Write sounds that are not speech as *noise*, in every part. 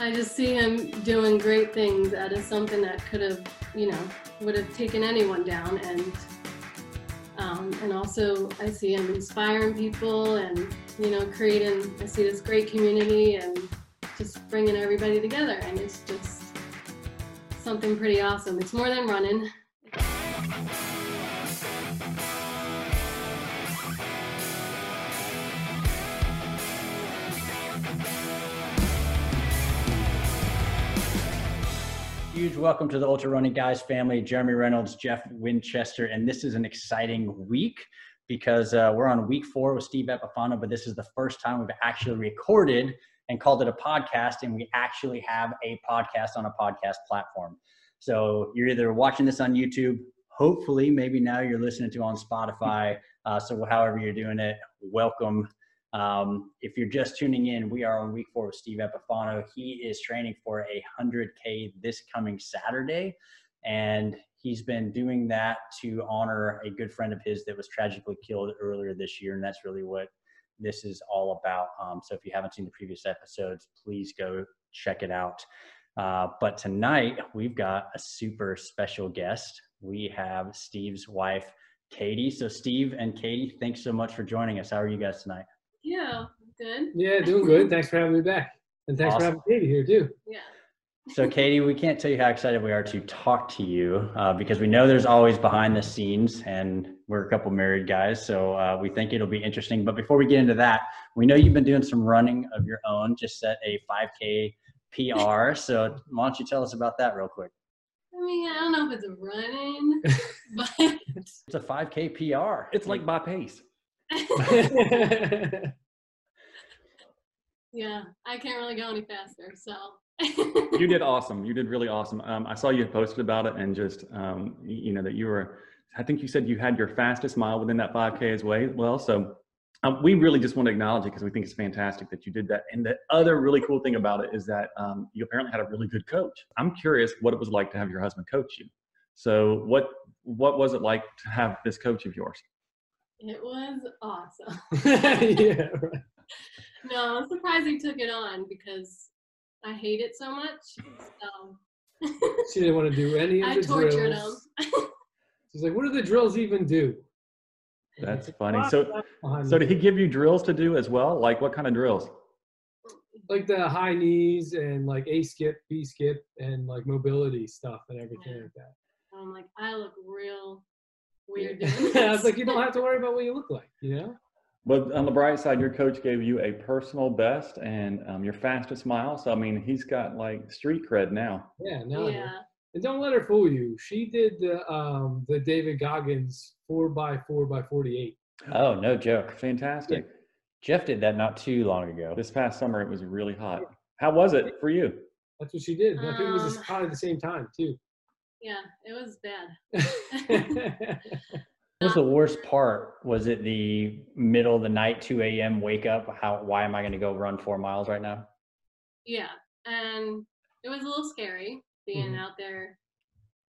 I just see him doing great things out of something that could have, you know, would have taken anyone down. And um, and also I see him inspiring people and you know creating. I see this great community and just bringing everybody together. And it's just something pretty awesome. It's more than running. Huge welcome to the Ultra Running Guys family. Jeremy Reynolds, Jeff Winchester, and this is an exciting week because uh, we're on week four with Steve Epifano, but this is the first time we've actually recorded and called it a podcast, and we actually have a podcast on a podcast platform. So you're either watching this on YouTube, hopefully, maybe now you're listening to on Spotify. Uh, so however you're doing it, welcome. Um, if you're just tuning in, we are on week four with Steve Epifano. He is training for a 100K this coming Saturday. And he's been doing that to honor a good friend of his that was tragically killed earlier this year. And that's really what this is all about. Um, so if you haven't seen the previous episodes, please go check it out. Uh, but tonight, we've got a super special guest. We have Steve's wife, Katie. So, Steve and Katie, thanks so much for joining us. How are you guys tonight? Yeah, good. Yeah, *laughs* doing good. Thanks for having me back. And thanks Awesome. for having Katie here too. Yeah. So, Katie, we can't tell you how excited we are to talk to you uh, because we know there's always behind the scenes, and we're a couple married guys, so uh, we think it'll be interesting. But before we get into that, we know you've been doing some running of your own, just set a 5K PR. *laughs* So, why don't you tell us about that real quick? I mean, I don't know if it's running, *laughs* but It's a 5K PR. It's like my pace. *laughs* yeah, I can't really go any faster. So You did *laughs* awesome. You did really awesome. Um, I saw you posted about it and just, um, you know, that you were, I think you said you had your fastest mile within that 5K as well. so um, we really just want to acknowledge it because we think it's fantastic that you did that. And the other really cool thing about it is that um, you apparently had a really good coach. I'm curious what it was like to have your husband coach you. So what what was it like to have this coach of yours? It was awesome. *laughs* yeah, right. No, I'm surprised he took it on because I hate it so much. So She didn't want to do any of I the drills. I tortured drills. him. *laughs* She's like, "What do the drills even do?" That's funny. So so did he give you drills to do as well? Like what kind of drills? like the high knees and like A skip, B skip, and like mobility stuff and everything Yeah. like that. I'm like, I look real weird doing *laughs* I was like, you don't have to worry about what you look like, you know? But on the bright side, your coach gave you a personal best and um, your fastest mile. So I mean, he's got like street cred now. Yeah, no. yeah. And don't let her fool you. She did the um the David Goggins four by four by forty eight. Oh, no joke. Fantastic. Jeff did that not too long ago. This past summer, it was really hot. How was it for you? That's what she did. And I think it was Um, probably the same time too. Yeah, it was bad. *laughs* What was the worst part? Was it the middle of the night, 2 a.m. wake up? How? Why am I going to go run four miles right now? Yeah, and it was a little scary being Mhm. out there,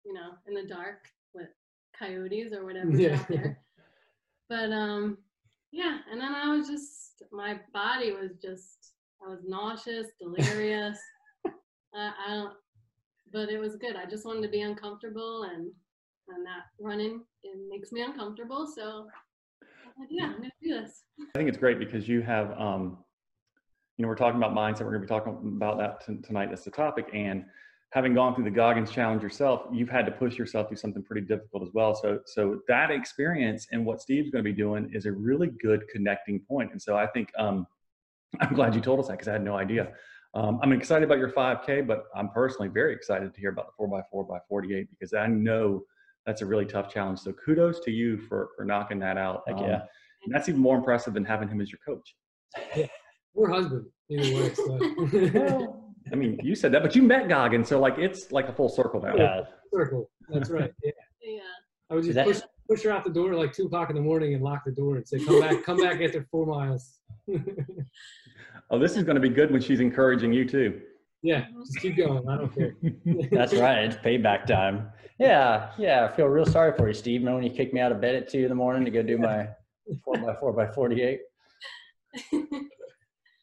you know, in the dark with coyotes or *laughs* whatever's Yeah. out there. But um, yeah, and then I was just my body was just I was nauseous, *laughs* delirious. I, I don't, but it was good. I just wanted to be uncomfortable, and and that running it makes me uncomfortable. So yeah, I'm gonna do this. I think it's great because you have, um, you know, we're talking about mindset. We're to be talking about that t- tonight. That's the topic. And having gone through the Goggins challenge yourself, you've had to push yourself through something pretty difficult as well. So, so that experience and what Steve's going to be doing is a really good connecting point. And so I think um, I'm glad you told us that because I had no idea. Um, I'm excited about your 5K, but I'm personally very excited to hear about the 4x4 by 48 because I know that's a really tough challenge. So kudos to you for for knocking that out. Um, yeah. and that's even more impressive than having him as your coach. *laughs* Or husband, either way. So. I mean, you said that, but you met Goggin, so like it's like a full circle now. Yeah. Circle. That's right. Yeah. Yeah. I would just that- push push her out the door at like two o'clock in the morning and lock the door and say, "Come back, come back after four miles." *laughs* Oh, this is going to be good when she's encouraging you too. yeah, just keep going. I don't care. *laughs* That's right. It's payback time. Yeah, yeah. I feel real sorry for you, Steve. Remember when you kicked me out of bed at two in the morning to go do my four by four by forty-eight? *laughs*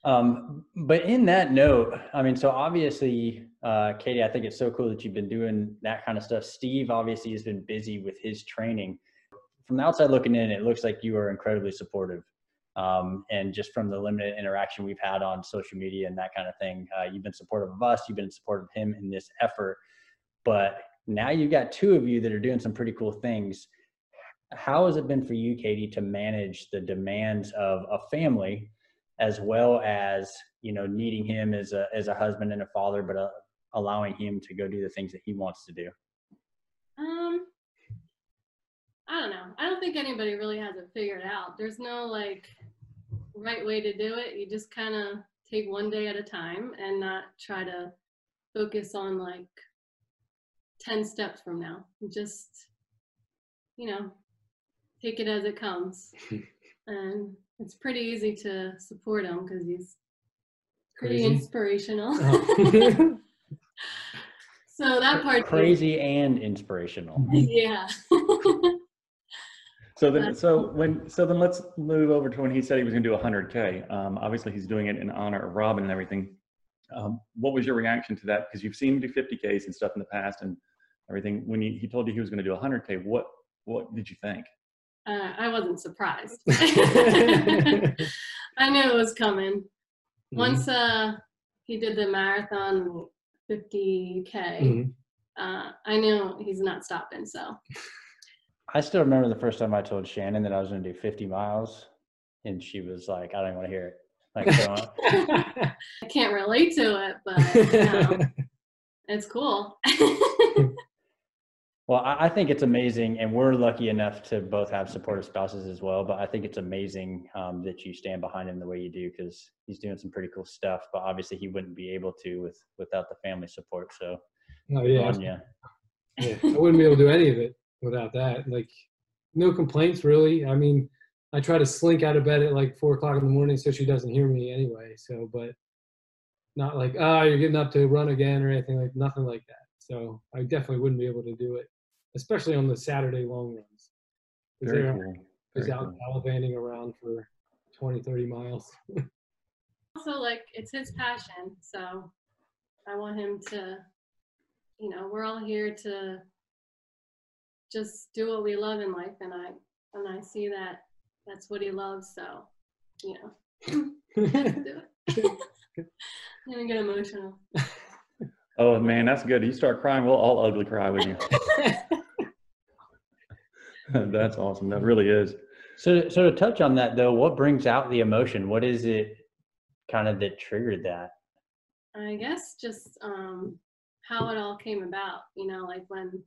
Um, but in that note, I mean, so obviously, uh, Katie, I think it's so cool that you've been doing that kind of stuff. Steve obviously has been busy with his training. From the outside looking in, it looks like you are incredibly supportive. Um, and just from the limited interaction we've had on social media and that kind of thing, uh, you've been supportive of us. You've been supportive of him in this effort. But now you've got two of you that are doing some pretty cool things. How has it been for you, Katie, to manage the demands of a family as well as you know needing him as a as a husband and a father, but uh, allowing him to go do the things that he wants to do? Um, I don't know. I don't think anybody really has it figured out. There's no like right way to do it. You just kind of take one day at a time and not try to focus on like 10 steps from now. Just, you know, take it as it comes. *laughs* and it's pretty easy to support him because he's pretty Crazy. inspirational. Oh. *laughs* so that part Crazy and inspirational. Yeah. *laughs* So then, so when, so then let's move over to when he said he was going to do 100k. Um, obviously, he's doing it in honor of Robin and everything. Um, what was your reaction to that? Because you've seen him do 50ks and stuff in the past and everything. When he, he told you he was going to do 100k, what what did you think? uh, I wasn't surprised. *laughs* *laughs* I knew it was coming. Once uh, he did the marathon 50K, Mhm. uh, I knew he's not stopping. So, *laughs* I still remember the first time I told Shannon that I was going to do 50 miles, and she was like, "I don't even want to hear it." Like, so, *laughs* I can't relate to it, but you know, *laughs* it's cool. well, I, I think it's amazing, and we're lucky enough to both have supportive spouses as well. But I think it's amazing um, that you stand behind him the way you do because he's doing some pretty cool stuff. But obviously, he wouldn't be able to with without the family support. So, oh good yeah, yeah. I wouldn't be able to do any of it without that. Like, no complaints really. I mean, I try to slink out of bed at like four o'clock in the morning so she doesn't hear me anyway. So, but not like, oh, you're getting up to run again or anything like nothing like that. So I definitely wouldn't be able to do it, especially on the Saturday long runs. 'Cause Very they're cool. Very out cool. gallivanting around for 20, 30 miles. *laughs* also, like, it's his passion. So, I want him to, you know, we're all here to just do what we love in life. And I, and I see that that's what he loves. So, you know, *laughs* do it. *laughs* I'm gonna get emotional. Oh man, that's good. You start crying, we'll all ugly cry with you. *laughs* that's awesome. That really is. So, so to touch on that though, what brings out the emotion? What is it, kind of that triggered that? I guess just um, how it all came about. You know, like when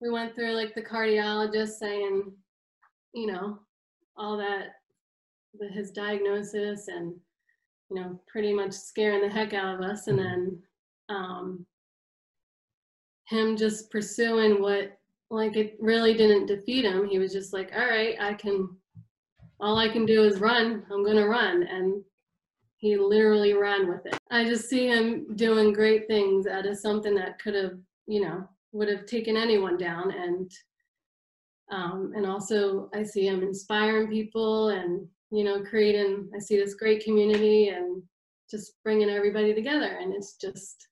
we went through like the cardiologist saying, you know, all that, the, his diagnosis and, you know, pretty much scaring the heck out of us. And Mhm. then um, him just pursuing what, like, it really didn't defeat him. He was just like, all right, I can, all I can do is run. I'm going to run. And he literally ran with it. I just see him doing great things out of something that could have, you know, would have taken anyone down. And um, and also I see him inspiring people and you know creating. I see this great community and just bringing everybody together. And it's just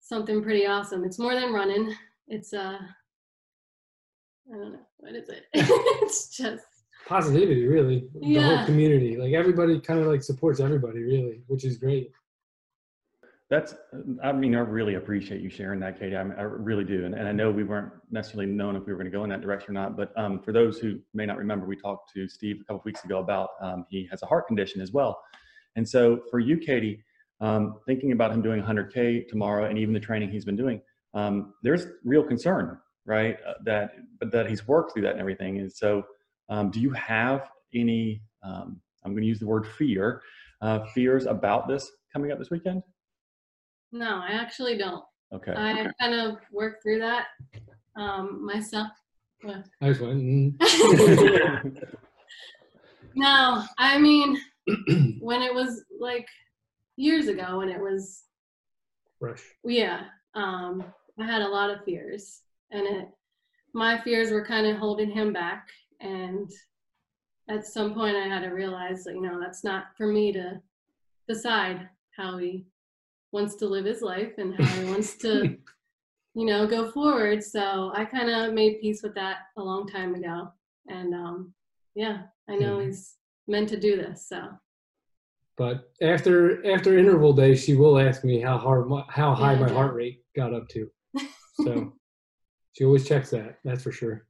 something pretty awesome. It's more than running. It's uh, I don't know what is it. *laughs* it's just Positivity, really. yeah. The whole community. Like everybody kind of like supports everybody, really, which is great. That's, I mean, I really appreciate you sharing that, Katie. I, I really do. And, and I know we weren't necessarily known if we were going to go in that direction or not. But um, for those who may not remember, we talked to Steve a couple weeks ago about um, he has a heart condition as well. And so for you, Katie, um, thinking about him doing 100K tomorrow and even the training he's been doing, um, there's real concern, right? Uh, that, that he's worked through that and everything. And so um, do you have any, um, I'm going to use the word fear, uh, fears about this coming up this weekend? No, I actually don't. Okay. I kind of worked through that um, myself. Well, I just went, mm. *laughs* No, I mean, when it was like years ago, when it was, fresh. yeah, um, I had a lot of fears, and it, my fears were kind of holding him back. And at some point, I had to realize that you know that's not for me to decide how he wants to live his life and how he wants to, *laughs* you know, go forward. So I kind of made peace with that a long time ago. And um, yeah, I know he's meant to do this. So But after after interval day, she will ask me how hard my, how high Yeah, my yeah. heart rate got up to. *laughs* So she always checks that. That's for sure.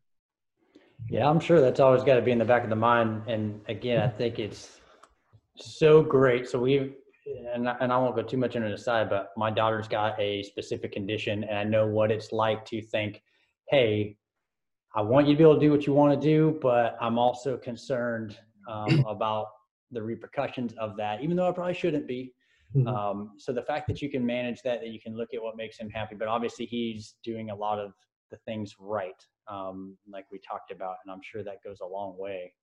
Yeah, I'm sure that's always got to be in the back of the mind. And again, I think it's so great. So we, and I- and I won't go too much into the side, but my daughter's got a specific condition, and I know what it's like to think, hey, I want you to be able to do what you want to do, but I'm also concerned um, *clears throat* about the repercussions of that, even though I probably shouldn't be. Mhm. Um, so the fact that you can manage that, that you can look at what makes him happy, but obviously he's doing a lot of the things right, um, like we talked about, and I'm sure that goes a long way.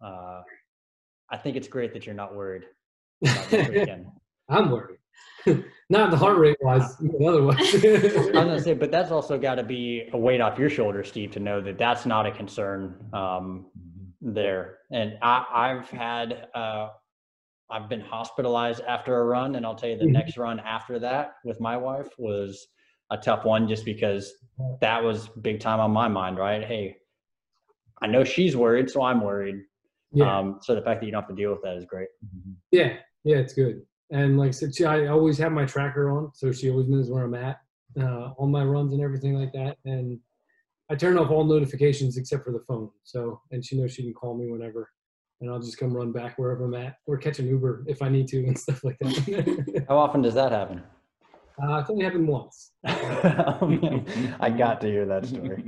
Uh, I think it's great that you're not worried about this weekend. *laughs* I'm worried. *laughs* Not the heart rate wise, but otherwise. *laughs* I was gonna say, but that's also got to be a weight off your shoulders, Steve, to know that that's not a concern um, there. And I, I've had, uh, I've been hospitalized after a run, and I'll tell you the Mhm. next run after that with my wife was a tough one, just because that was big time on my mind. Right? Hey, I know she's worried, so I'm worried. yeah. Um, so the fact that you don't have to deal with that is great. Yeah, yeah, it's good. And like I said, she, I always have my tracker on, so she always knows where I'm at uh, on my runs and everything like that. And I turn off all notifications except for the phone. So, and she knows she can call me whenever, and I'll just come run back wherever I'm at, or catch an Uber if I need to and *laughs* stuff like that. How often does that happen? uh, it's only happened once. *laughs* I got to hear that story.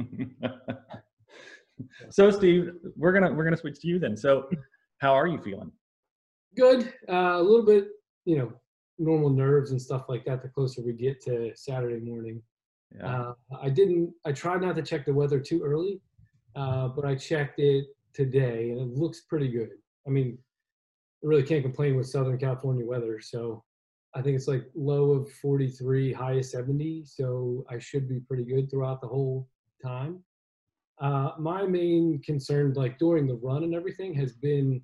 so Steve, we're gonna we're gonna switch to you then. So how are you feeling? Good. Uh, a little bit, you know, normal nerves and stuff like that. The closer we get to Saturday morning. Yeah. Uh, I didn't. I tried not to check the weather too early, uh, but I checked it today, and it looks pretty good. I mean, I really can't complain with Southern California weather. So I think it's like low of 43, high of 70. So I should be pretty good throughout the whole time. Uh, my main concern, like during the run and everything, has been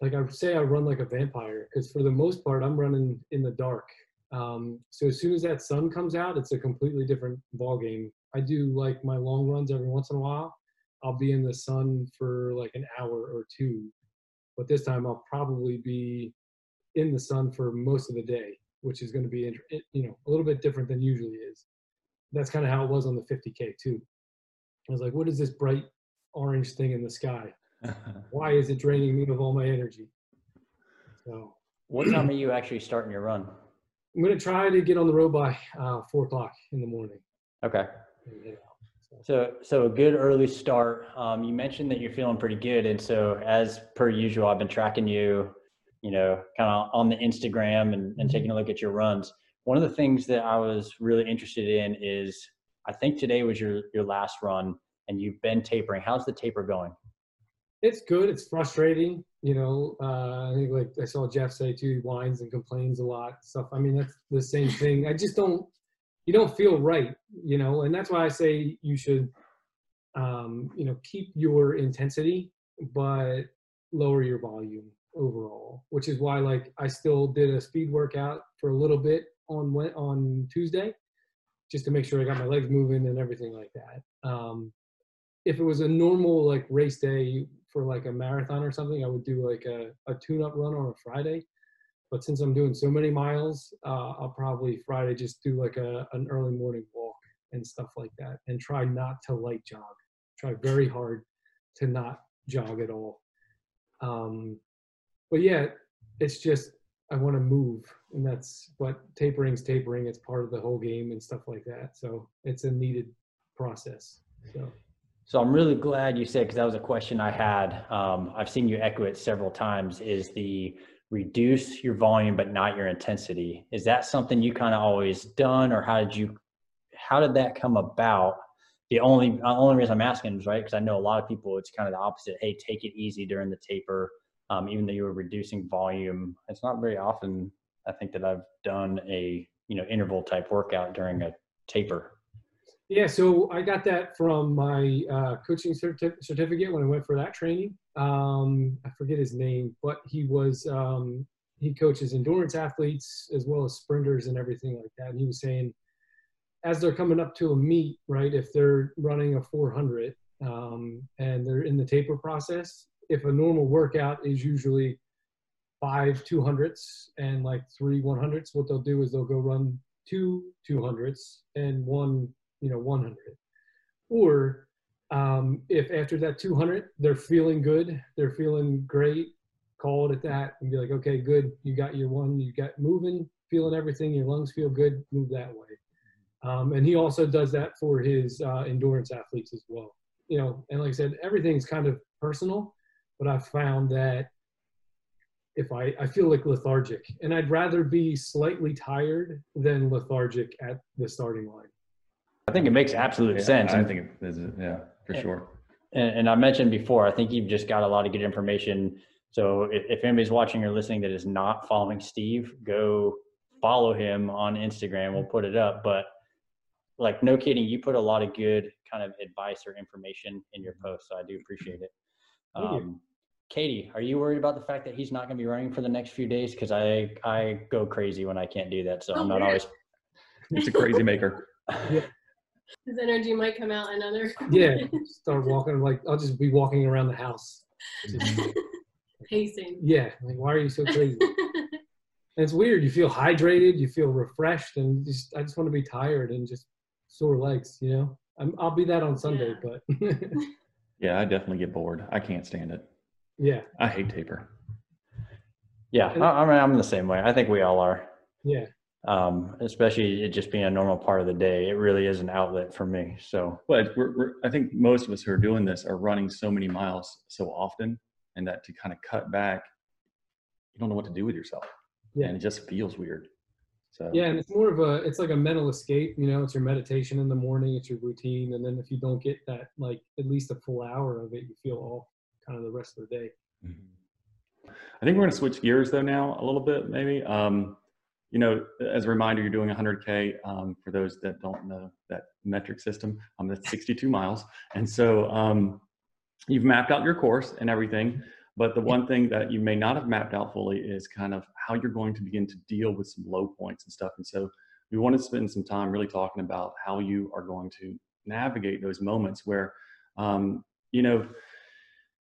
like I say I run like a vampire because for the most part I'm running in the dark. Um, so as soon as that sun comes out, it's a completely different ball game. I do like my long runs every once in a while. I'll be in the sun for like an hour or two, but this time I'll probably be in the sun for most of the day, which is going to be you know a little bit different than usually is. That's kind of how it was on the 50k too. I was like, what is this bright orange thing in the sky? *laughs* Why is it draining me of all my energy? So What time are you actually starting your run? I'm gonna try to get on the road by uh, four o'clock in the morning. Okay. and head out. So, so a good early start. Um, you mentioned that you're feeling pretty good, and so as per usual, I've been tracking you, you know, kind of on the Instagram and, and taking a look at your runs. One of the things that I was really interested in is, I think today was your your last run, and you've been tapering. How's the taper going? It's good. It's frustrating. You know, uh, I think like I saw Jeff say too, he whines and complains a lot. Stuff. I mean, that's the same thing. I just don't. You don't feel right. You know, and that's why I say you should, um, you know, keep your intensity, but lower your volume overall. Which is why, like, I still did a speed workout for a little bit on on Tuesday, just to make sure I got my legs moving and everything like that. Um, if it was a normal like race day for like a marathon or something, I would do like a, a tune-up run on a Friday. But since I'm doing so many miles, uh, I'll probably Friday just do like a an early morning walk and stuff like that, and try not to light jog. Try very hard to not jog at all. Um, but yeah, it's just I want to move, and that's what tapering's tapering. It's part of the whole game and stuff like that. So it's a needed process. So. So I'm really glad you said because that was a question I had. Um, I've seen you echo it several times. Is the reduce your volume but not your intensity? Is that something you kind of always done, or how did you? How did that come about? The only the only reason I'm asking is right because I know a lot of people it's kind of the opposite. Hey, take it easy during the taper, um, even though you were reducing volume. It's not very often I think that I've done a you know interval type workout during a taper. Yeah, so I got that from my uh, coaching certi- certificate when I went for that training. Um, I forget his name, but he was um, he coaches endurance athletes as well as sprinters and everything like that. And he was saying, as they're coming up to a meet, right? If they're running a 400 um, and they're in the taper process, if a normal workout is usually five 200s and like three 100s, what they'll do is they'll go run two 200s and one, you know, 100. Or um, if after that 200 they're feeling good, they're feeling great, call it at that and be like, okay, good, you got your one, you got moving, feeling everything, your lungs feel good, move that way. Um, and he also does that for his uh, endurance athletes as well. You know, and like I said, everything's kind of personal, but I've found that if I, I feel like lethargic and I'd rather be slightly tired than lethargic at the starting line. I think it makes absolute Yeah, sense. I think it is, yeah, for Yeah. sure. and, and I mentioned before, I think you've just got a lot of good information. So if, if anybody's watching or listening that is not following Steve, go follow him on Instagram. We'll put it up. But like, no kidding, you put a lot of good kind of advice or information in your post. So I do appreciate it. Thank you. Um, Katie, are you worried about the fact that he's not going to be running for the next few days? Because I I go crazy when I can't do that. So Oh, I'm not always. It's a crazy maker. *laughs* His energy might come out another. *laughs* Yeah, start walking like I'll just be walking around the house. Just- *laughs* Pacing. yeah, like why are you so crazy? *laughs* And it's weird. You feel hydrated, you feel refreshed, and just I just want to be tired and just sore legs. You know, I'm, I'll be that on Sunday, but Yeah, I definitely get bored. I can't stand it. yeah, I hate taper. Yeah, I, I'm I'm the same way. I think we all are. yeah, um, especially it just being a normal part of the day. It really is an outlet for me. So But we're, we're, I think most of us who are doing this are running so many miles so often, and that to kind of cut back, you don't know what to do with yourself, Yeah. and it just feels weird. So yeah. And it's more of a it's like a mental escape. You know, it's your meditation in the morning, it's your routine, and then if you don't get that like at least a full hour of it, you feel off kind of the rest of the day. Mhm. I think we're going to switch gears though now a little bit, maybe. Um, you know, as a reminder, you're doing 100K. Um, for those that don't know that metric system, um, that's *laughs* 62 miles. And so um, you've mapped out your course and everything. But the one thing that you may not have mapped out fully is kind of how you're going to begin to deal with some low points and stuff. And so we want to spend some time really talking about how you are going to navigate those moments where, um, you know,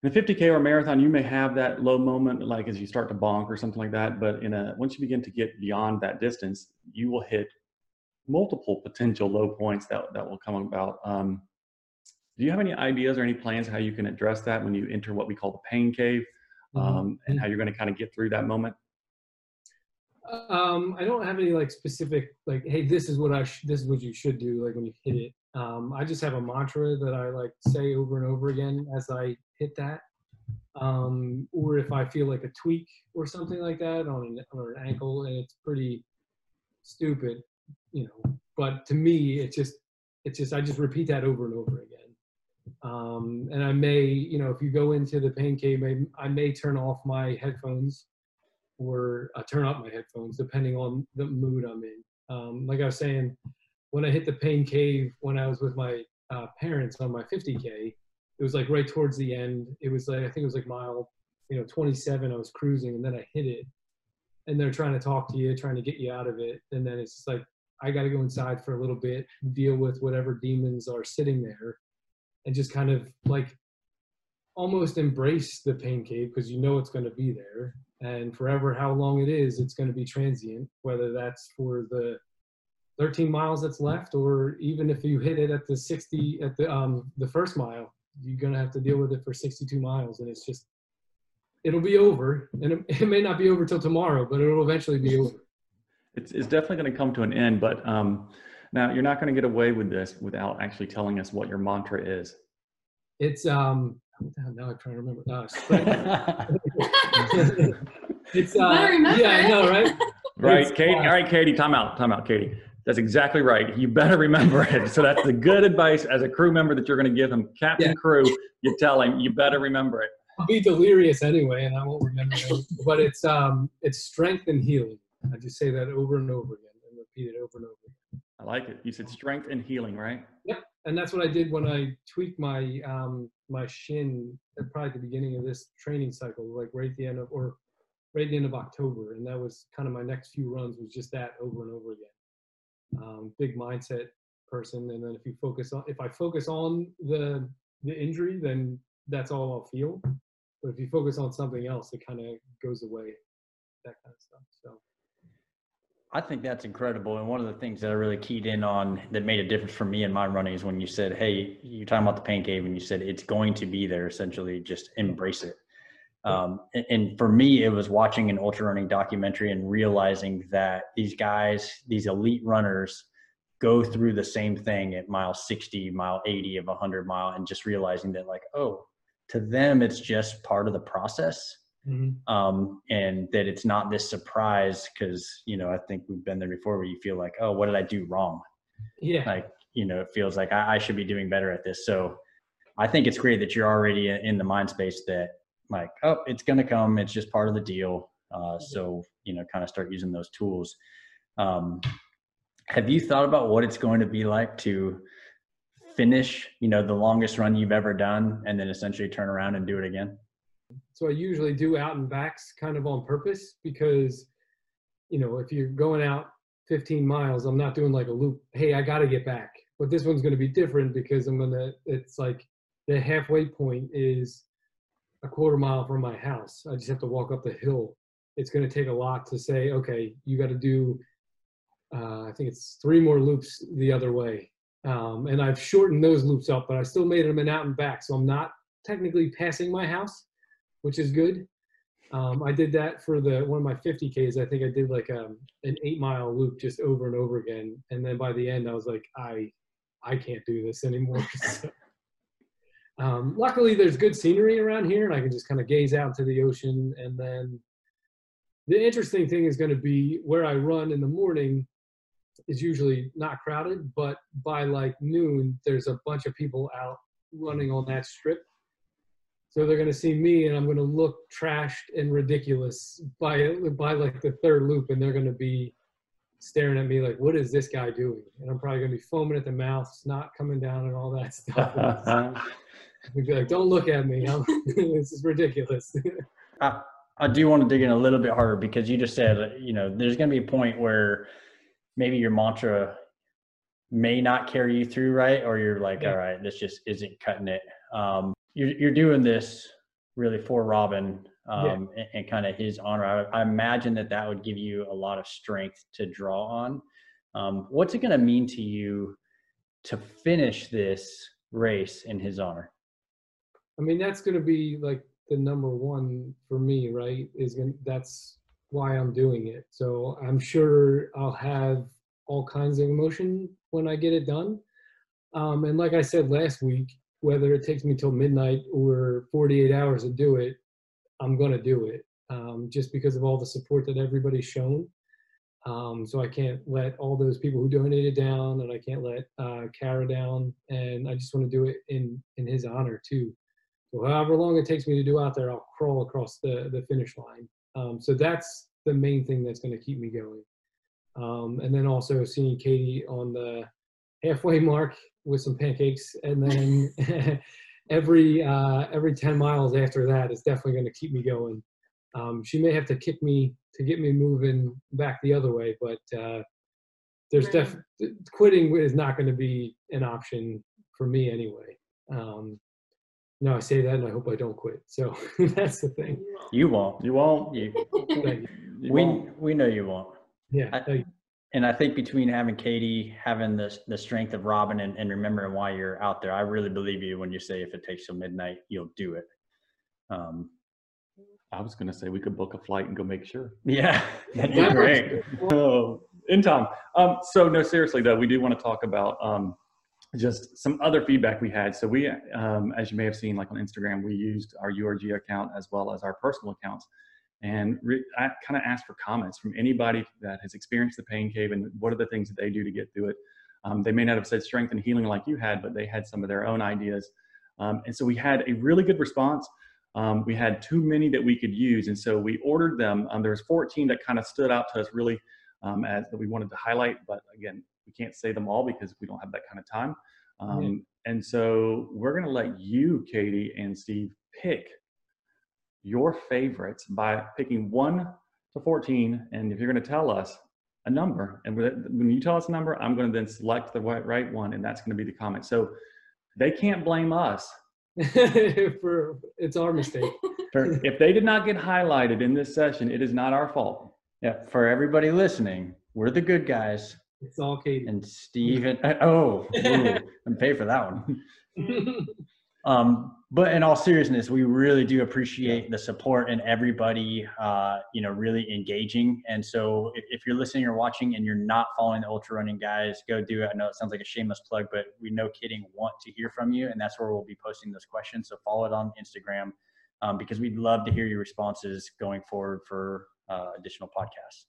in a 50k or a marathon you may have that low moment like as you start to bonk or something like that but in a once you begin to get beyond that distance you will hit multiple potential low points that, that will come about. Um, do you have any ideas or any plans how you can address that when you enter what we call the pain cave um, and how you're going to kind of get through that moment Um, I don't have any like specific like, hey, this is what I sh- this is what you should do like when you hit it. Um, I just have a mantra that I like say over and over again as I hit that. Um, or if I feel like a tweak or something like that on an, on an ankle and it's pretty stupid, you know. But to me, it's just it's just I just repeat that over and over again. Um, and I may, you know, if you go into the pain cave, I, I may turn off my headphones or uh, turn up my headphones depending on the mood I'm in. Um, like I was saying, when I hit the pain cave when I was with my uh, parents on my 50k, it was like right towards the end. It was like I think it was like mile, you know, 27. I was cruising and then I hit it, and they're trying to talk to you, trying to get you out of it, and then it's just like I got to go inside for a little bit, deal with whatever demons are sitting there, and just kind of like almost embrace the pain cave because you know it's going to be there. And forever how long it is it's going to be transient whether that's for the 13 miles that's left or even if you hit it at the 60 at the um the first mile you're going to have to deal with it for 62 miles and it's just it'll be over. And it, it may not be over till tomorrow but it'll eventually be over. It's, it's definitely going to come to an end but um, now you're not going to get away with this without actually telling us what your mantra is. It's um what the hell, now i'm trying to remember *laughs* *laughs* uh, strength. it's uh, better remember yeah i know right *laughs* Right, It's, Katie. uh, All right, Katie. Time out. Time out, Katie. That's exactly right. You better remember it. So that's the good advice as a crew member that you're going to give him. Captain Yeah. Crew, you tell him you better remember it. I'll be delirious anyway, and I won't remember. it. but it's um, it's strength and healing. I just say that over and over again, and repeat it over and over. Again. I like it. You said strength and healing, right? Yep. And that's what I did when I tweaked my um, my shin at probably the beginning of this training cycle, like right at the end of, or right at the end of October, and that was kind of my next few runs was just that over and over again. Um, big mindset person, and then if you focus on if I focus on the the injury, then that's all I'll feel. But if you focus on something else, it kind of goes away. That kind of stuff. So. I think that's incredible. And one of the things that I really keyed in on that made a difference for me in my running is when you said, Hey, you're talking about the pain cave and you said it's going to be there, essentially just embrace it. Um, and, and, for me, it was watching an ultra running documentary and realizing that these guys, these elite runners, go through the same thing at mile 60, mile 80 of a 100 mile, and just realizing that, like, oh, to them, it's just part of the process. Mm-hmm. Um, and that it's not this surprise because, you know, I think we've been there before where you feel like, oh, what did I do wrong? Yeah. Like, you know, it feels like I, I should be doing better at this. So I think it's great that you're already in the mind space that, like, oh, it's going to come. It's just part of the deal. Uh, so, you know, kind of start using those tools. Um, have you thought about what it's going to be like to finish, you know, the longest run you've ever done and then essentially turn around and do it again? So I usually do out and backs kind of on purpose because, you know, if you're going out 15 miles, I'm not doing like a loop. Hey, I got to get back. But this one's going to be different because I'm going to, it's like the halfway point is a quarter mile from my house. I just have to walk up the hill. It's going to take a lot to say, okay, you got to do, uh, I think it's three more loops the other way. Um, and I've shortened those loops up, but I still made them an out and back. So I'm not technically passing my house, which is good. Um, I did that for the one of my 50Ks. I think I did like a, um, an eight mile loop just over and over again. And then by the end, I was like, I, I can't do this anymore. *laughs* so, um, luckily, there's good scenery around here, and I can just kind of gaze out to the ocean. And then the interesting thing is going to be where I run in the morning is usually not crowded, but by like noon, there's a bunch of people out running on that strip. So they're going to see me, and I'm going to look trashed and ridiculous by by like the third loop, and they're going to be staring at me like, "What is this guy doing?" And I'm probably going to be foaming at the mouth, snot coming down, and all that stuff. *laughs* We'd be like, "Don't look at me! *laughs* this is ridiculous." *laughs* I, I do want to dig in a little bit harder because you just said, you know, there's going to be a point where maybe your mantra may not carry you through, right? Or you're like, yeah. all right, this just isn't cutting it. Um, you're, you're doing this really for Robin um, yeah. and, and kind of his honor. I, I, imagine that that would give you a lot of strength to draw on. Um, what's it going to mean to you to finish this race in his honor? I mean, that's going to be like the number one for me, right? Is going that's why I'm doing it. So I'm sure I'll have all kinds of emotion when I get it done. Um, and like I said last week, whether it takes me till midnight or 48 hours to do it, I'm going to do it um, just because of all the support that everybody's shown. Um, so I can't let all those people who donated down, and I can't let uh, Kara down, and I just want to do it in in his honor too. So however long it takes me to do out there, I'll crawl across the the finish line. Um, so that's the main thing that's going to keep me going. Um, and then also seeing Katie on the halfway *laughs* mark with some pancakes, and then *laughs* every uh, every 10 miles after that is definitely going to keep me going. Um, she may have to kick me to get me moving back the other way, but uh, there's right. def quitting is not going to be an option for me anyway. Um, no, I say that and I hope I don't quit. So *laughs* that's the thing. You won't. You won't. You, you we won't. we know you won't. Yeah. I, and I think between having Katie, having the the strength of Robin, and, and remembering why you're out there, I really believe you when you say if it takes till midnight, you'll do it. Um, I was going to say we could book a flight and go make sure. Yeah, *laughs* that'd be great. oh, in time. Um, so no, seriously though, we do want to talk about um, just some other feedback we had. So we, um, as you may have seen, like on Instagram, we used our URG account as well as our personal accounts, and re- I kind of asked for comments from anybody that has experienced the pain cave and what are the things that they do to get through it. Um, they may not have said strength and healing like you had, but they had some of their own ideas. Um, and so we had a really good response. Um, we had too many that we could use, and so we ordered them. Um, there was 14 that kind of stood out to us really um, as that we wanted to highlight, but again, we can't say them all because we don't have that kind of time. Um, mm-hmm. And so we're going to let you, Katie and Steve, pick your favorites by picking one to 14. And if you're going to tell us a number, and when you tell us a number, I'm going to then select the right, right one, and that's going to be the comment. So they can't blame us. *laughs* for it's our mistake. *laughs* For, If they did not get highlighted in this session, it is not our fault. yeah, for everybody listening, we're the good guys, It's all Katie. and Steve and *laughs* oh, ooh, and pay for that one. Um, but in all seriousness, we really do appreciate the support and everybody, uh, you know, really engaging. And so if, if you're listening or watching and you're not following the ultra running guys, go do it. I know it sounds like a shameless plug, but we no kidding want to hear from you. And that's where we'll be posting those questions. So follow it on Instagram um, because we'd love to hear your responses going forward for uh, additional podcasts.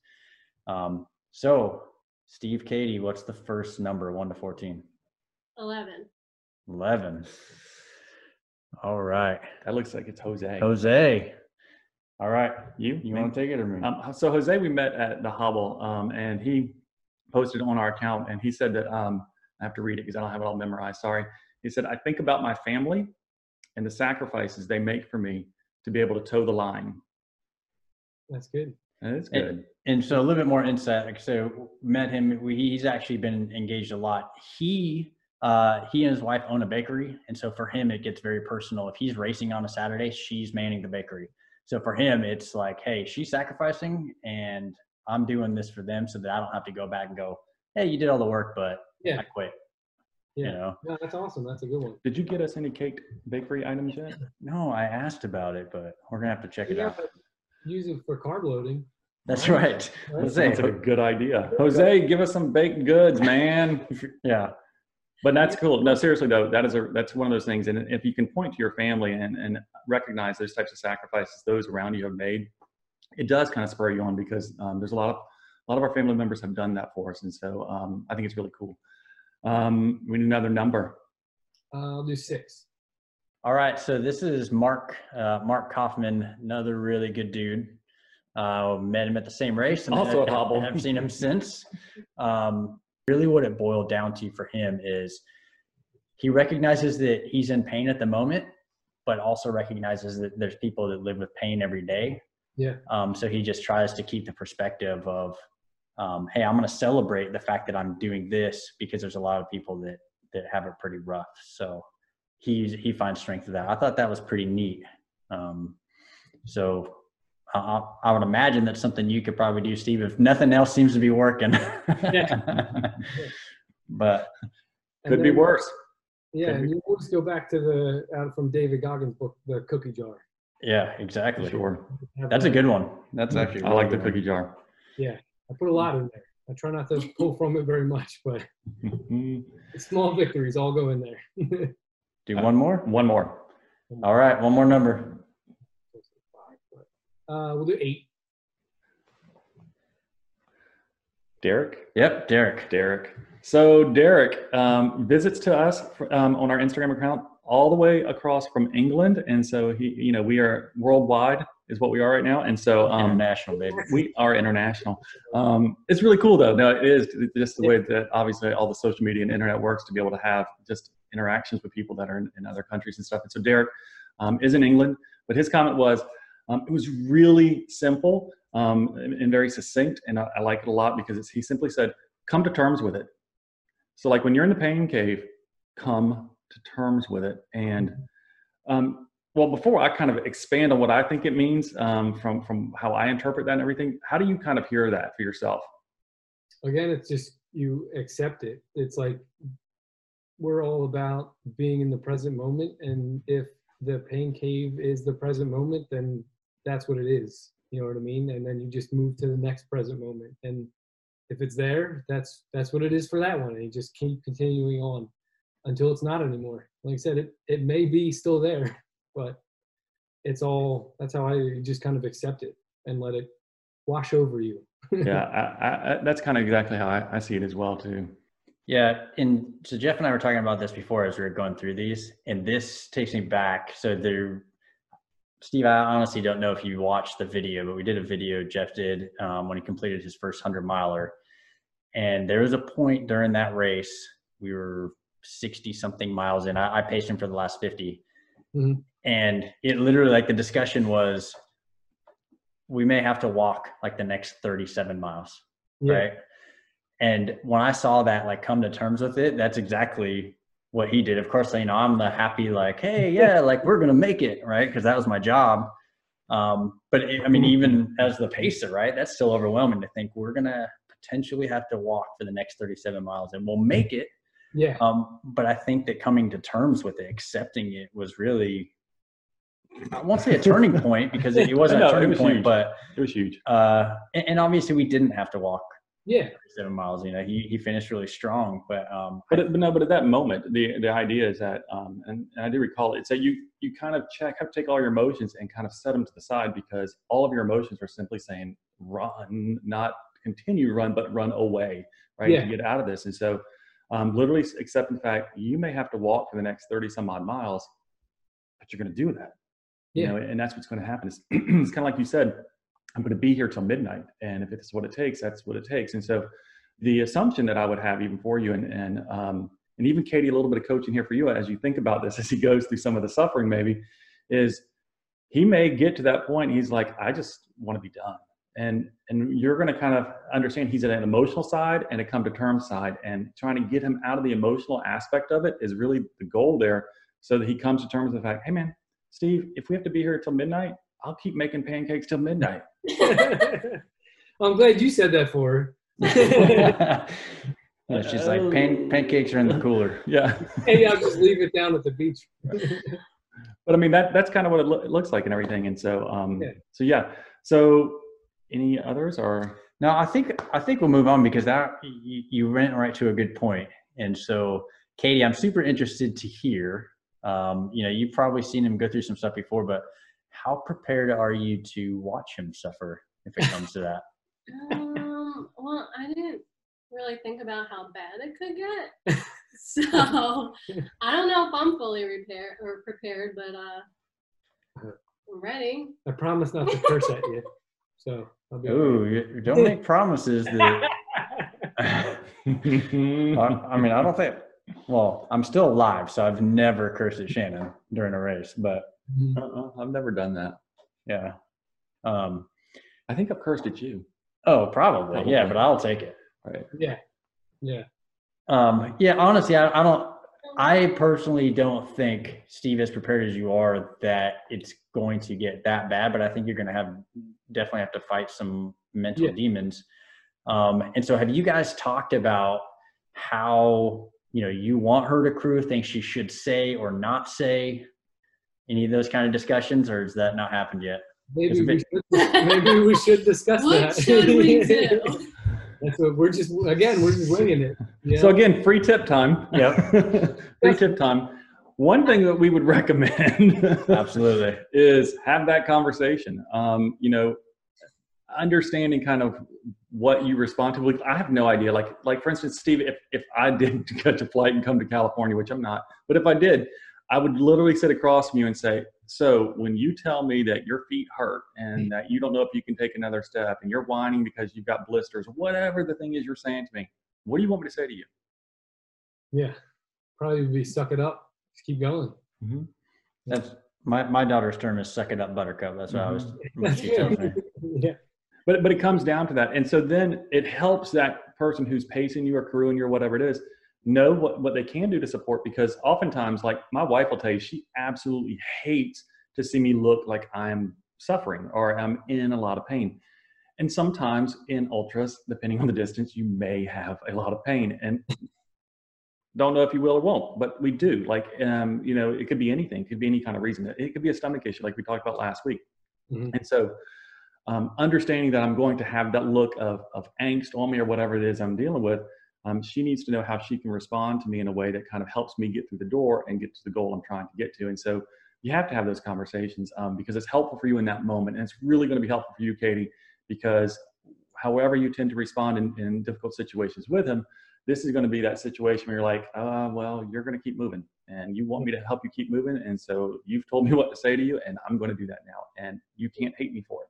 Um, so Steve, Katie, what's the first number, one to 14? 11. 11. All right. That looks like it's Jose. Jose. All right. You? You want to take it or me? Um, so Jose, we met at the Hobble, um, and he posted on our account, and he said that um, I have to read it because I don't have it all memorized. Sorry. He said, "I think about my family and the sacrifices they make for me to be able to toe the line." That's good. That is it's And- good. and so a little bit more insight. Like, So met him. We, he's actually been engaged a lot. He uh, he and his wife own a bakery, and so for him it gets very personal. If he's racing on a Saturday, she's manning the bakery. So for him, it's like, hey, she's sacrificing, and I'm doing this for them, so that I don't have to go back and go, hey, you did all the work, but Yeah. I quit. Yeah. You know. No, that's awesome. That's a good one. Did you get us any cake bakery items yet? *laughs* No, I asked about it, but we're gonna have to check it Yeah, out. use it for carb loading. That's right. Right. Jose, Sounds like a good idea. Jose, give us some baked goods, man. *laughs* yeah. But that's cool. No, seriously though, that is a that's one of those things. And if you can point to your family and and recognize those types of sacrifices those around you have made, it does kind of spur you on because um, there's a lot of a lot of our family members have done that for us, and so um, I think it's really cool. Um, we need another number. Uh, I'll do six. All right, so this is Mark uh, Mark Kaufman, another really good dude. Uh, met him at the same race, and Also at I- Hobble. I've seen him *laughs* since. Um, really, what it boiled down to for him is he recognizes that he's in pain at the moment, but also recognizes that there's people that live with pain every day. Yeah. Um, so he just tries to keep the perspective of, um, hey, I'm going to celebrate the fact that I'm doing this because there's a lot of people that that have it pretty rough. So he's he finds strength in that. I thought that was pretty neat. Um, so I, I- I would imagine that's something you could probably do, Steve, if nothing else seems to be working. *laughs* but And Could be worse. Yeah, Could and be. you always go back to the out from David Goggins' book, the cookie jar. yeah, exactly. Sure. That's a good one. That's mm-hmm. actually. a I really like the good one. cookie jar. Yeah. I put a lot in there. I try not to pull from it very much, but *laughs* small victories all go in there. *laughs* Do one more. One more. All right, one more number. Uh, we'll do eight. Derek. Yep, Derek. Derek. So Derek um, visits to us um, on our Instagram account all the way across from England, and so he, you know, we are worldwide is what we are right now, and so um, International, baby. we are international. Um, it's really cool though. No, it is it's just the way that obviously all the social media and internet works to be able to have just interactions with people that are in, in other countries and stuff. And so Derek um, is in England, but his comment was um, it was really simple um, and, and very succinct, and I, I like it a lot because he simply said, "Come to terms with it." So like when you're in the pain cave, come to terms with it. And um, well, before I kind of expand on what I think it means um, from from how I interpret that and everything, how do you kind of hear that for yourself? Again, it's just you accept it. It's like we're all about being in the present moment, and if the pain cave is the present moment, then that's what it is. You know what I mean? And then you just move to the next present moment. And if it's there, that's that's what it is for that one. And you just keep continuing on until it's not anymore. Like I said, it it may be still there, *laughs* but it's all that's how I just kind of accept it and let it wash over you. *laughs* yeah, I, I, I, that's kind of exactly how I, I see it as well too. Yeah, and so Jeff and I were talking about this before as we were going through these, and this takes me back. So there, Steve, I honestly don't know if you watched the video, but we did a video Jeff did um, when he completed his first hundred miler, and there was a point during that race we were sixty something miles in. I, I paced him for the last 50 Mhm. and it literally like the discussion was we may have to walk like the next 37 miles Yeah. right and when i saw that like come to terms with it that's exactly what he did of course you know i'm the happy like hey yeah like we're gonna make it right because that was my job um, but it, i mean even as the pacer right that's still overwhelming to think we're gonna potentially have to walk for the next 37 miles and we'll make it Yeah. um, but I think that coming to terms with it, accepting it was really, I won't say a turning *laughs* point because it, it wasn't No, a turning was point, huge. but, It was huge. uh, and, and obviously we didn't have to walk Yeah. seven miles, you know, he, he finished really strong, but, um, But, it- but no, but at that moment, the the idea is that, um, and, and I do recall it, it's that you you kind of check, have to take all your emotions and kind of set them to the side because all of your emotions are simply saying run, not continue run, but run away, right? Yeah. To get out of this, and so um, literally accepting the fact you may have to walk for the next thirty some odd miles, but you're going to do that, you Yeah. know, and that's what's going to happen. It's, *clears throat* it's kind of like you said, I'm going to be here till midnight, and if it's what it takes, that's what it takes, and so the assumption that I would have even for you and and um, and even Katie, a little bit of coaching here for you as you think about this *laughs* as he goes through some of the suffering, maybe, is he may get to that point. He's like, I just want to be done, and and you're going to kind of understand he's at an emotional side and a come to terms side, and trying to get him out of the emotional aspect of it is really the goal there, so that he comes to terms with the fact, hey man, Steve, if we have to be here till midnight, I'll keep making pancakes till midnight. *laughs* I'm glad you said that for her. *laughs* yeah, she's like, Pan, pancakes are in the cooler. *laughs* Yeah. hey, I'll just leave it down at the beach. but I mean that that's kind of what it, lo- it looks like and everything. And so um Yeah. so yeah. So any others or No, I think I think we'll move on because that you, you went right to a good point. And so, Katie, I'm super interested to hear. Um, you know, you've probably seen him go through some stuff before, but how prepared are you to watch him suffer if it comes to that? Um, well, I didn't really think about how bad it could get. *laughs* *laughs* So I don't know if I'm fully repaired or prepared, but uh, I'm ready. I promise not to curse at you. So I'll be Ooh, you- don't make promises that. *laughs* I, I mean, I don't think. Well, I'm still alive, so I've never cursed at Shannon during a race. But. Uh-uh, I've never done that. yeah. Um, I think I've cursed at you. oh, probably, yeah. But I'll take it. Right. Yeah. Yeah. Um, yeah, honestly, I, I don't. I personally don't think Steve, as prepared as you are, that it's going to get that bad. But I think you're going to have definitely have to fight some mental Yeah. demons. Um, and so, have you guys talked about how you know you want her to crew, things she should say or not say? Any of those kind of discussions, or has that not happened yet? Maybe It's we, bit- should, *laughs* maybe we should discuss What that. should we do? *laughs* That's what we're just again we're just winging it. you So again, free tip time. Yep. *laughs* free tip time. One thing that we would recommend Absolutely. is have that conversation. Um, you know, understanding kind of what you respond to. I have no idea. Like, like for instance, Steve, if, if I did catch a flight and come to California, which I'm not, but if I did, I would literally sit across from you and say, so when you tell me that your feet hurt and mm. that you don't know if you can take another step and you're whining because you've got blisters, whatever the thing is you're saying to me, what do you want me to say to you? yeah, probably be suck it up, just keep going. Mm-hmm. That's my, my daughter's term is "suck it up, Buttercup." That's what I was. Mm-hmm. what That's she tells me. *laughs* yeah, But but it comes down to that, and so then it helps that person who's pacing you or crewing you or whatever it is know what what they can do to support. Because oftentimes, like my wife will tell you, she absolutely hates to see me look like I'm suffering or I'm in a lot of pain. And sometimes in ultras, depending on the distance, you may have a lot of pain, and don't know if you will or won't, but we do. Like um, you know, it could be anything, it could be any kind of reason. It could be a stomach issue, like we talked about last week. Mhm. And so, um, understanding that I'm going to have that look of, of angst on me or whatever it is I'm dealing with, um, she needs to know how she can respond to me in a way that kind of helps me get through the door and get to the goal I'm trying to get to. And so, you have to have those conversations um, because it's helpful for you in that moment. And it's really going to be helpful for you, Katie, because however you tend to respond in, in difficult situations with him, this is going to be that situation where you're like, uh, well, you're going to keep moving and you want me to help you keep moving. And so you've told me *laughs* what to say to you and I'm going to do that now. And you can't hate me for it.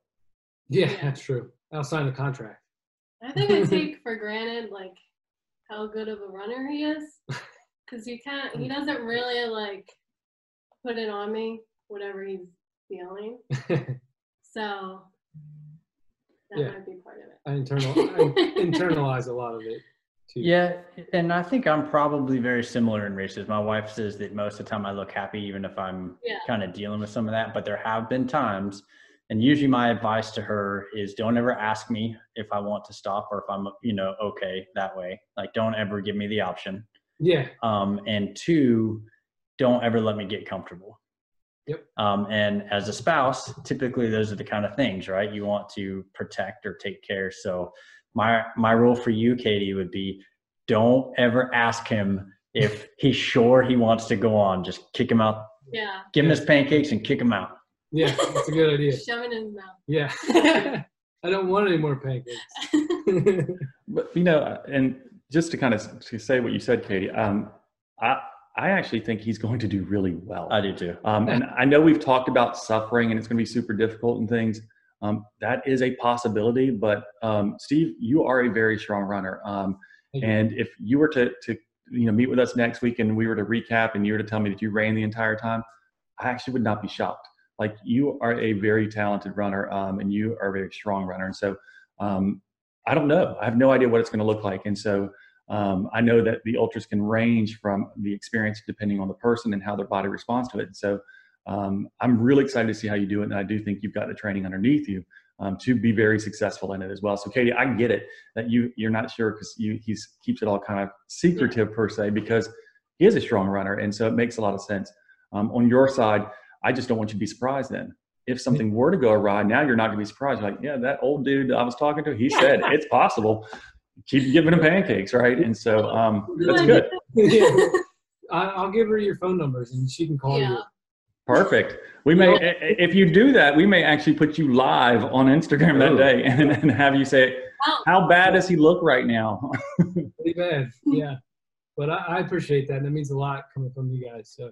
yeah, that's true. I'll sign the contract. I think I *laughs* take for granted like how good of a runner he is, *laughs* because you can't. He doesn't really like put it on me. whatever he's feeling. *laughs* So that Yeah. might be part of it. I internal *laughs* I internalize a lot of it too. Yeah, and I think I'm probably very similar in races. My wife says that most of the time I look happy, even if I'm Yeah. kind of dealing with some of that. But there have been times, and usually my advice to her is don't ever ask me if I want to stop or if I'm, you know, okay that way. Like, don't ever give me the option. Yeah. Um, and two, don't ever let me get comfortable. Yep. Um, and as a spouse, typically those are the kind of things, right? You want to protect or take care. So my my rule for you, Katie, would be don't ever ask him if he's sure he wants to go on. Just kick him out. Yeah. Give him his pancakes and kick him out. Yeah. That's a good idea. Shove it in his mouth. Yeah. *laughs* I don't want any more pancakes. *laughs* But you know, and just to kind of to say what you said, Katie, um, I I actually think he's going to do really well. I do too. Um, and I know we've talked about suffering and it's going to be super difficult and things. Um, that is a possibility, but um, Steve, you are a very strong runner. Um, and if you were to, to you know meet with us next week and we were to recap and you were to tell me that you ran the entire time, I actually would not be shocked. Like you are a very talented runner um, and you are a very strong runner. And so um, I don't know. I have no idea what it's going to look like. And so um, I know that the ultras can range from the experience depending on the person and how their body responds to it. And so um, I'm really excited to see how you do it. And I do think you've got the training underneath you um, to be very successful in it as well. So Katie, I get it that you you're not sure because you he's keeps it all kind of secretive per se because he is a strong runner, and so it makes a lot of sense. Um, on your side, I just don't want you to be surprised then. If something were to go awry, now you're not going to be surprised. You're like, yeah, that old dude I was talking to, he said it's possible. Keep giving him pancakes, right? And so um, that's good. Yeah. *laughs* I, I'll give her your phone numbers and she can call Yeah. you. Perfect. We may, i- i- if you do that, we may actually put you live on Instagram that day *laughs* and, and have you say, Oh. "How bad does he look right now?" *laughs* Pretty bad. Yeah. But I, I appreciate that. That means a lot coming from you guys. So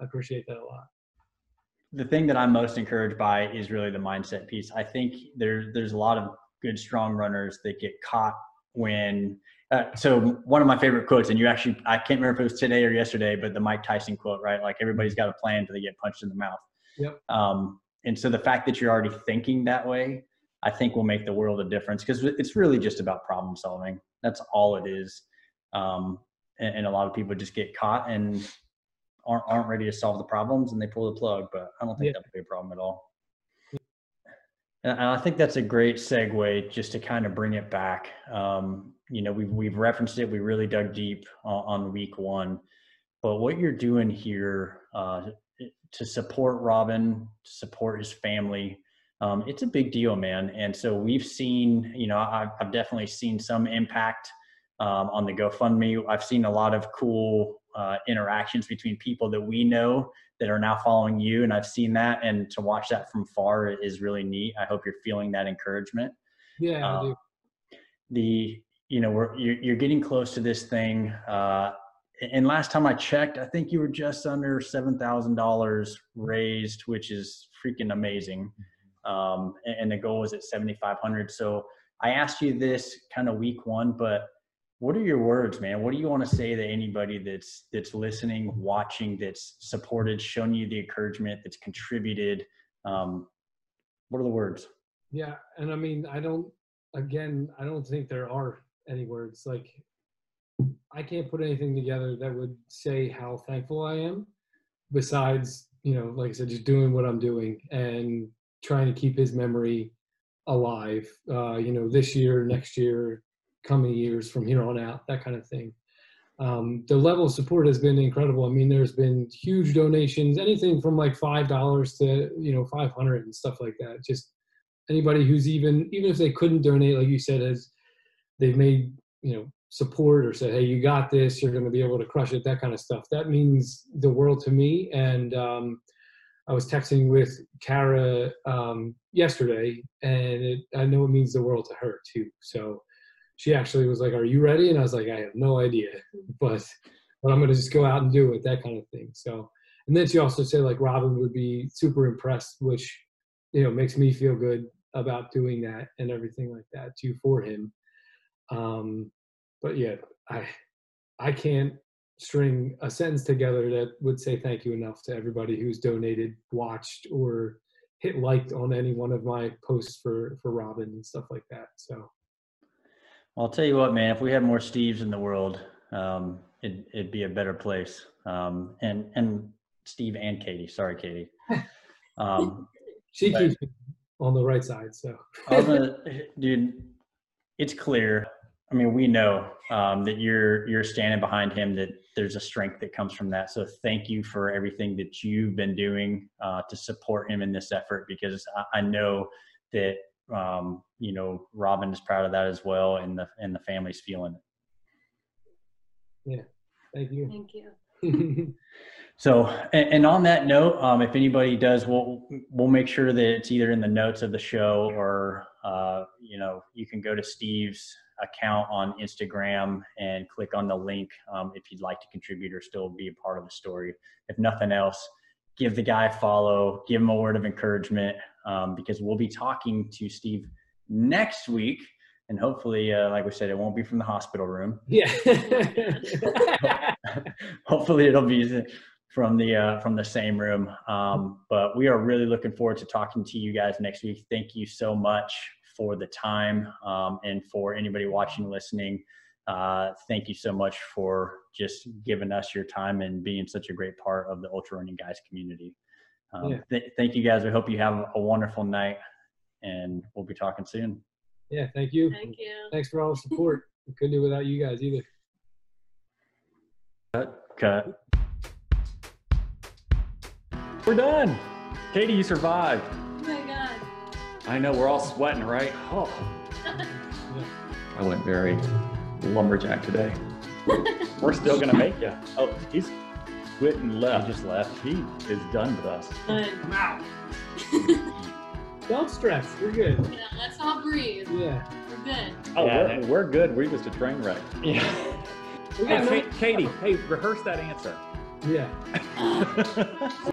I appreciate that a lot. The thing that I'm most encouraged by is really the mindset piece. I think there there's a lot of good strong runners that get caught when. Uh, so one of my favorite quotes, and you actually I can't remember if it was today or yesterday, but the Mike Tyson quote, right? Like everybody's got a plan until they get punched in the mouth. Yep. Um, and so the fact that you're already thinking that way, I think will make the world a difference because it's really just about problem solving. That's all it is. Um, and, and a lot of people just get caught and aren't aren't ready to solve the problems and they pull the plug. But I don't think Yeah. that would be a problem at all. And I think that's a great segue just to kind of bring it back. Um, you know, we've we've referenced it. We really dug deep on, on week one, but what you're doing here uh, to support Robin, to support his family, um, it's a big deal, man. And so we've seen, you know, I've, I've definitely seen some impact um, on the GoFundMe. I've seen a lot of cool uh, interactions between people that we know that are now following you, and I've seen that. And to watch that from far is really neat. I hope you're feeling that encouragement. Yeah, Um, the you know we're you're, you're getting close to this thing uh and last time i checked i think you were just under seven thousand dollars raised which is freaking amazing um and, and the goal is at 7500 so i asked you this kind of week one but what are your words man what do you want to say to anybody that's that's listening watching that's supported shown you the encouragement that's contributed um what are the words Yeah, and I mean, I don't. Again, I don't think there are any words. Like, I can't put anything together that would say how thankful I am. Besides, you know, like I said, just doing what I'm doing and trying to keep his memory alive. Uh, you know, this year, next year, coming years from here on out, that kind of thing. Um, the level of support has been incredible. I mean, there's been huge donations, anything from like five dollars to you know five hundred and stuff like that. Just anybody who's even even if they couldn't donate like you said as they've made you know support or said hey you got this you're going to be able to crush it that kind of stuff that means the world to me and um, i was texting with kara um, yesterday and it, i know it means the world to her too so she actually was like are you ready? And i was like i have no idea *laughs* but but i'm to just go out and do it that kind of thing so. And then she also said like robin would be super impressed which you know makes me feel good about doing that and everything like that too for him. Um but yeah i i can't string a sentence together that would say thank you enough to everybody who's donated, watched, or hit liked on any one of my posts for for Robin and stuff like that. So I'll tell you what, man. If we had more Steves in the world, um, it, it'd be a better place. Um, and and Steve and Katie. Sorry, Katie. *laughs* Um, she keeps on the right side. So gonna, *laughs* dude, it's clear. I mean, we know um, that you're you're standing behind him. That there's a strength that comes from that. So thank you for everything that you've been doing uh, to support him in this effort. Because I, I know that um, you know Robin is proud of that as well, and the and the family's feeling it. Yeah, thank you. Thank you. *laughs* So, and, and on that note, um, if anybody does, we'll we'll make sure that it's either in the notes of the show or uh, you know you can go to Steve's account on Instagram and click on the link um, if you'd like to contribute or still be a part of the story. If nothing else, give the guy a follow, give him a word of encouragement um, because we'll be talking to Steve next week, and hopefully, uh, like we said, it won't be from the hospital room. yeah. *laughs* hopefully it'll be from the uh, from the same room um, but we are really looking forward to talking to you guys next week thank you so much for the time um, and for anybody watching listening uh, thank you so much for just giving us your time and being such a great part of the ultra running guys community um, Yeah. th- thank you guys i hope you have a wonderful night and we'll be talking soon yeah. Thank you. Thank you. Thanks for all the support. *laughs* We couldn't do it without you guys either. cut We're done. Katie, you survived. Oh my God. I know we're all sweating, right? Oh. *laughs* I went very lumberjack today. *laughs* We're still gonna make you. Oh, he's quit and i left. just left He is done with us. Good. Come out. Don't stress. We're good. Yeah, let's all breathe. Yeah. We're good. Oh, Yeah. we're, we're good. We're just a train wreck. yeah We got Hey, no- Ka- Katie, hey, rehearse that answer. Yeah. *laughs*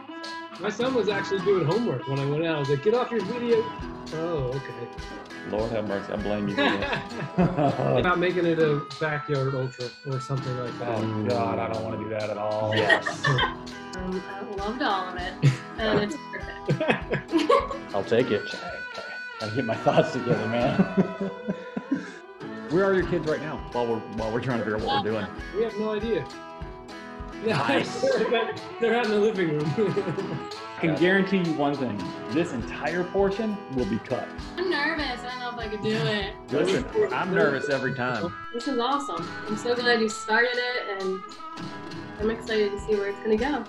My son was actually doing homework when I went out. I was like, get off your video. Oh, okay. Lord have mercy. I blame you for. About *laughs* making it a backyard ultra or something like that. oh God, I don't want to do that at all. *laughs* yes Um, I loved all of it, and it's perfect. *laughs* I'll take it. Gotta get my thoughts together, man. Where are your kids right now? While we're while we're trying to figure out what we're doing. we have no idea. Yeah, Nice. *laughs* they're out in the living room. I can guarantee you one thing: this entire portion will be cut. I'm nervous. I don't know if I could do it. Listen, I'm nervous every time. This is awesome. I'm so glad you started it, and I'm excited to see where it's gonna go.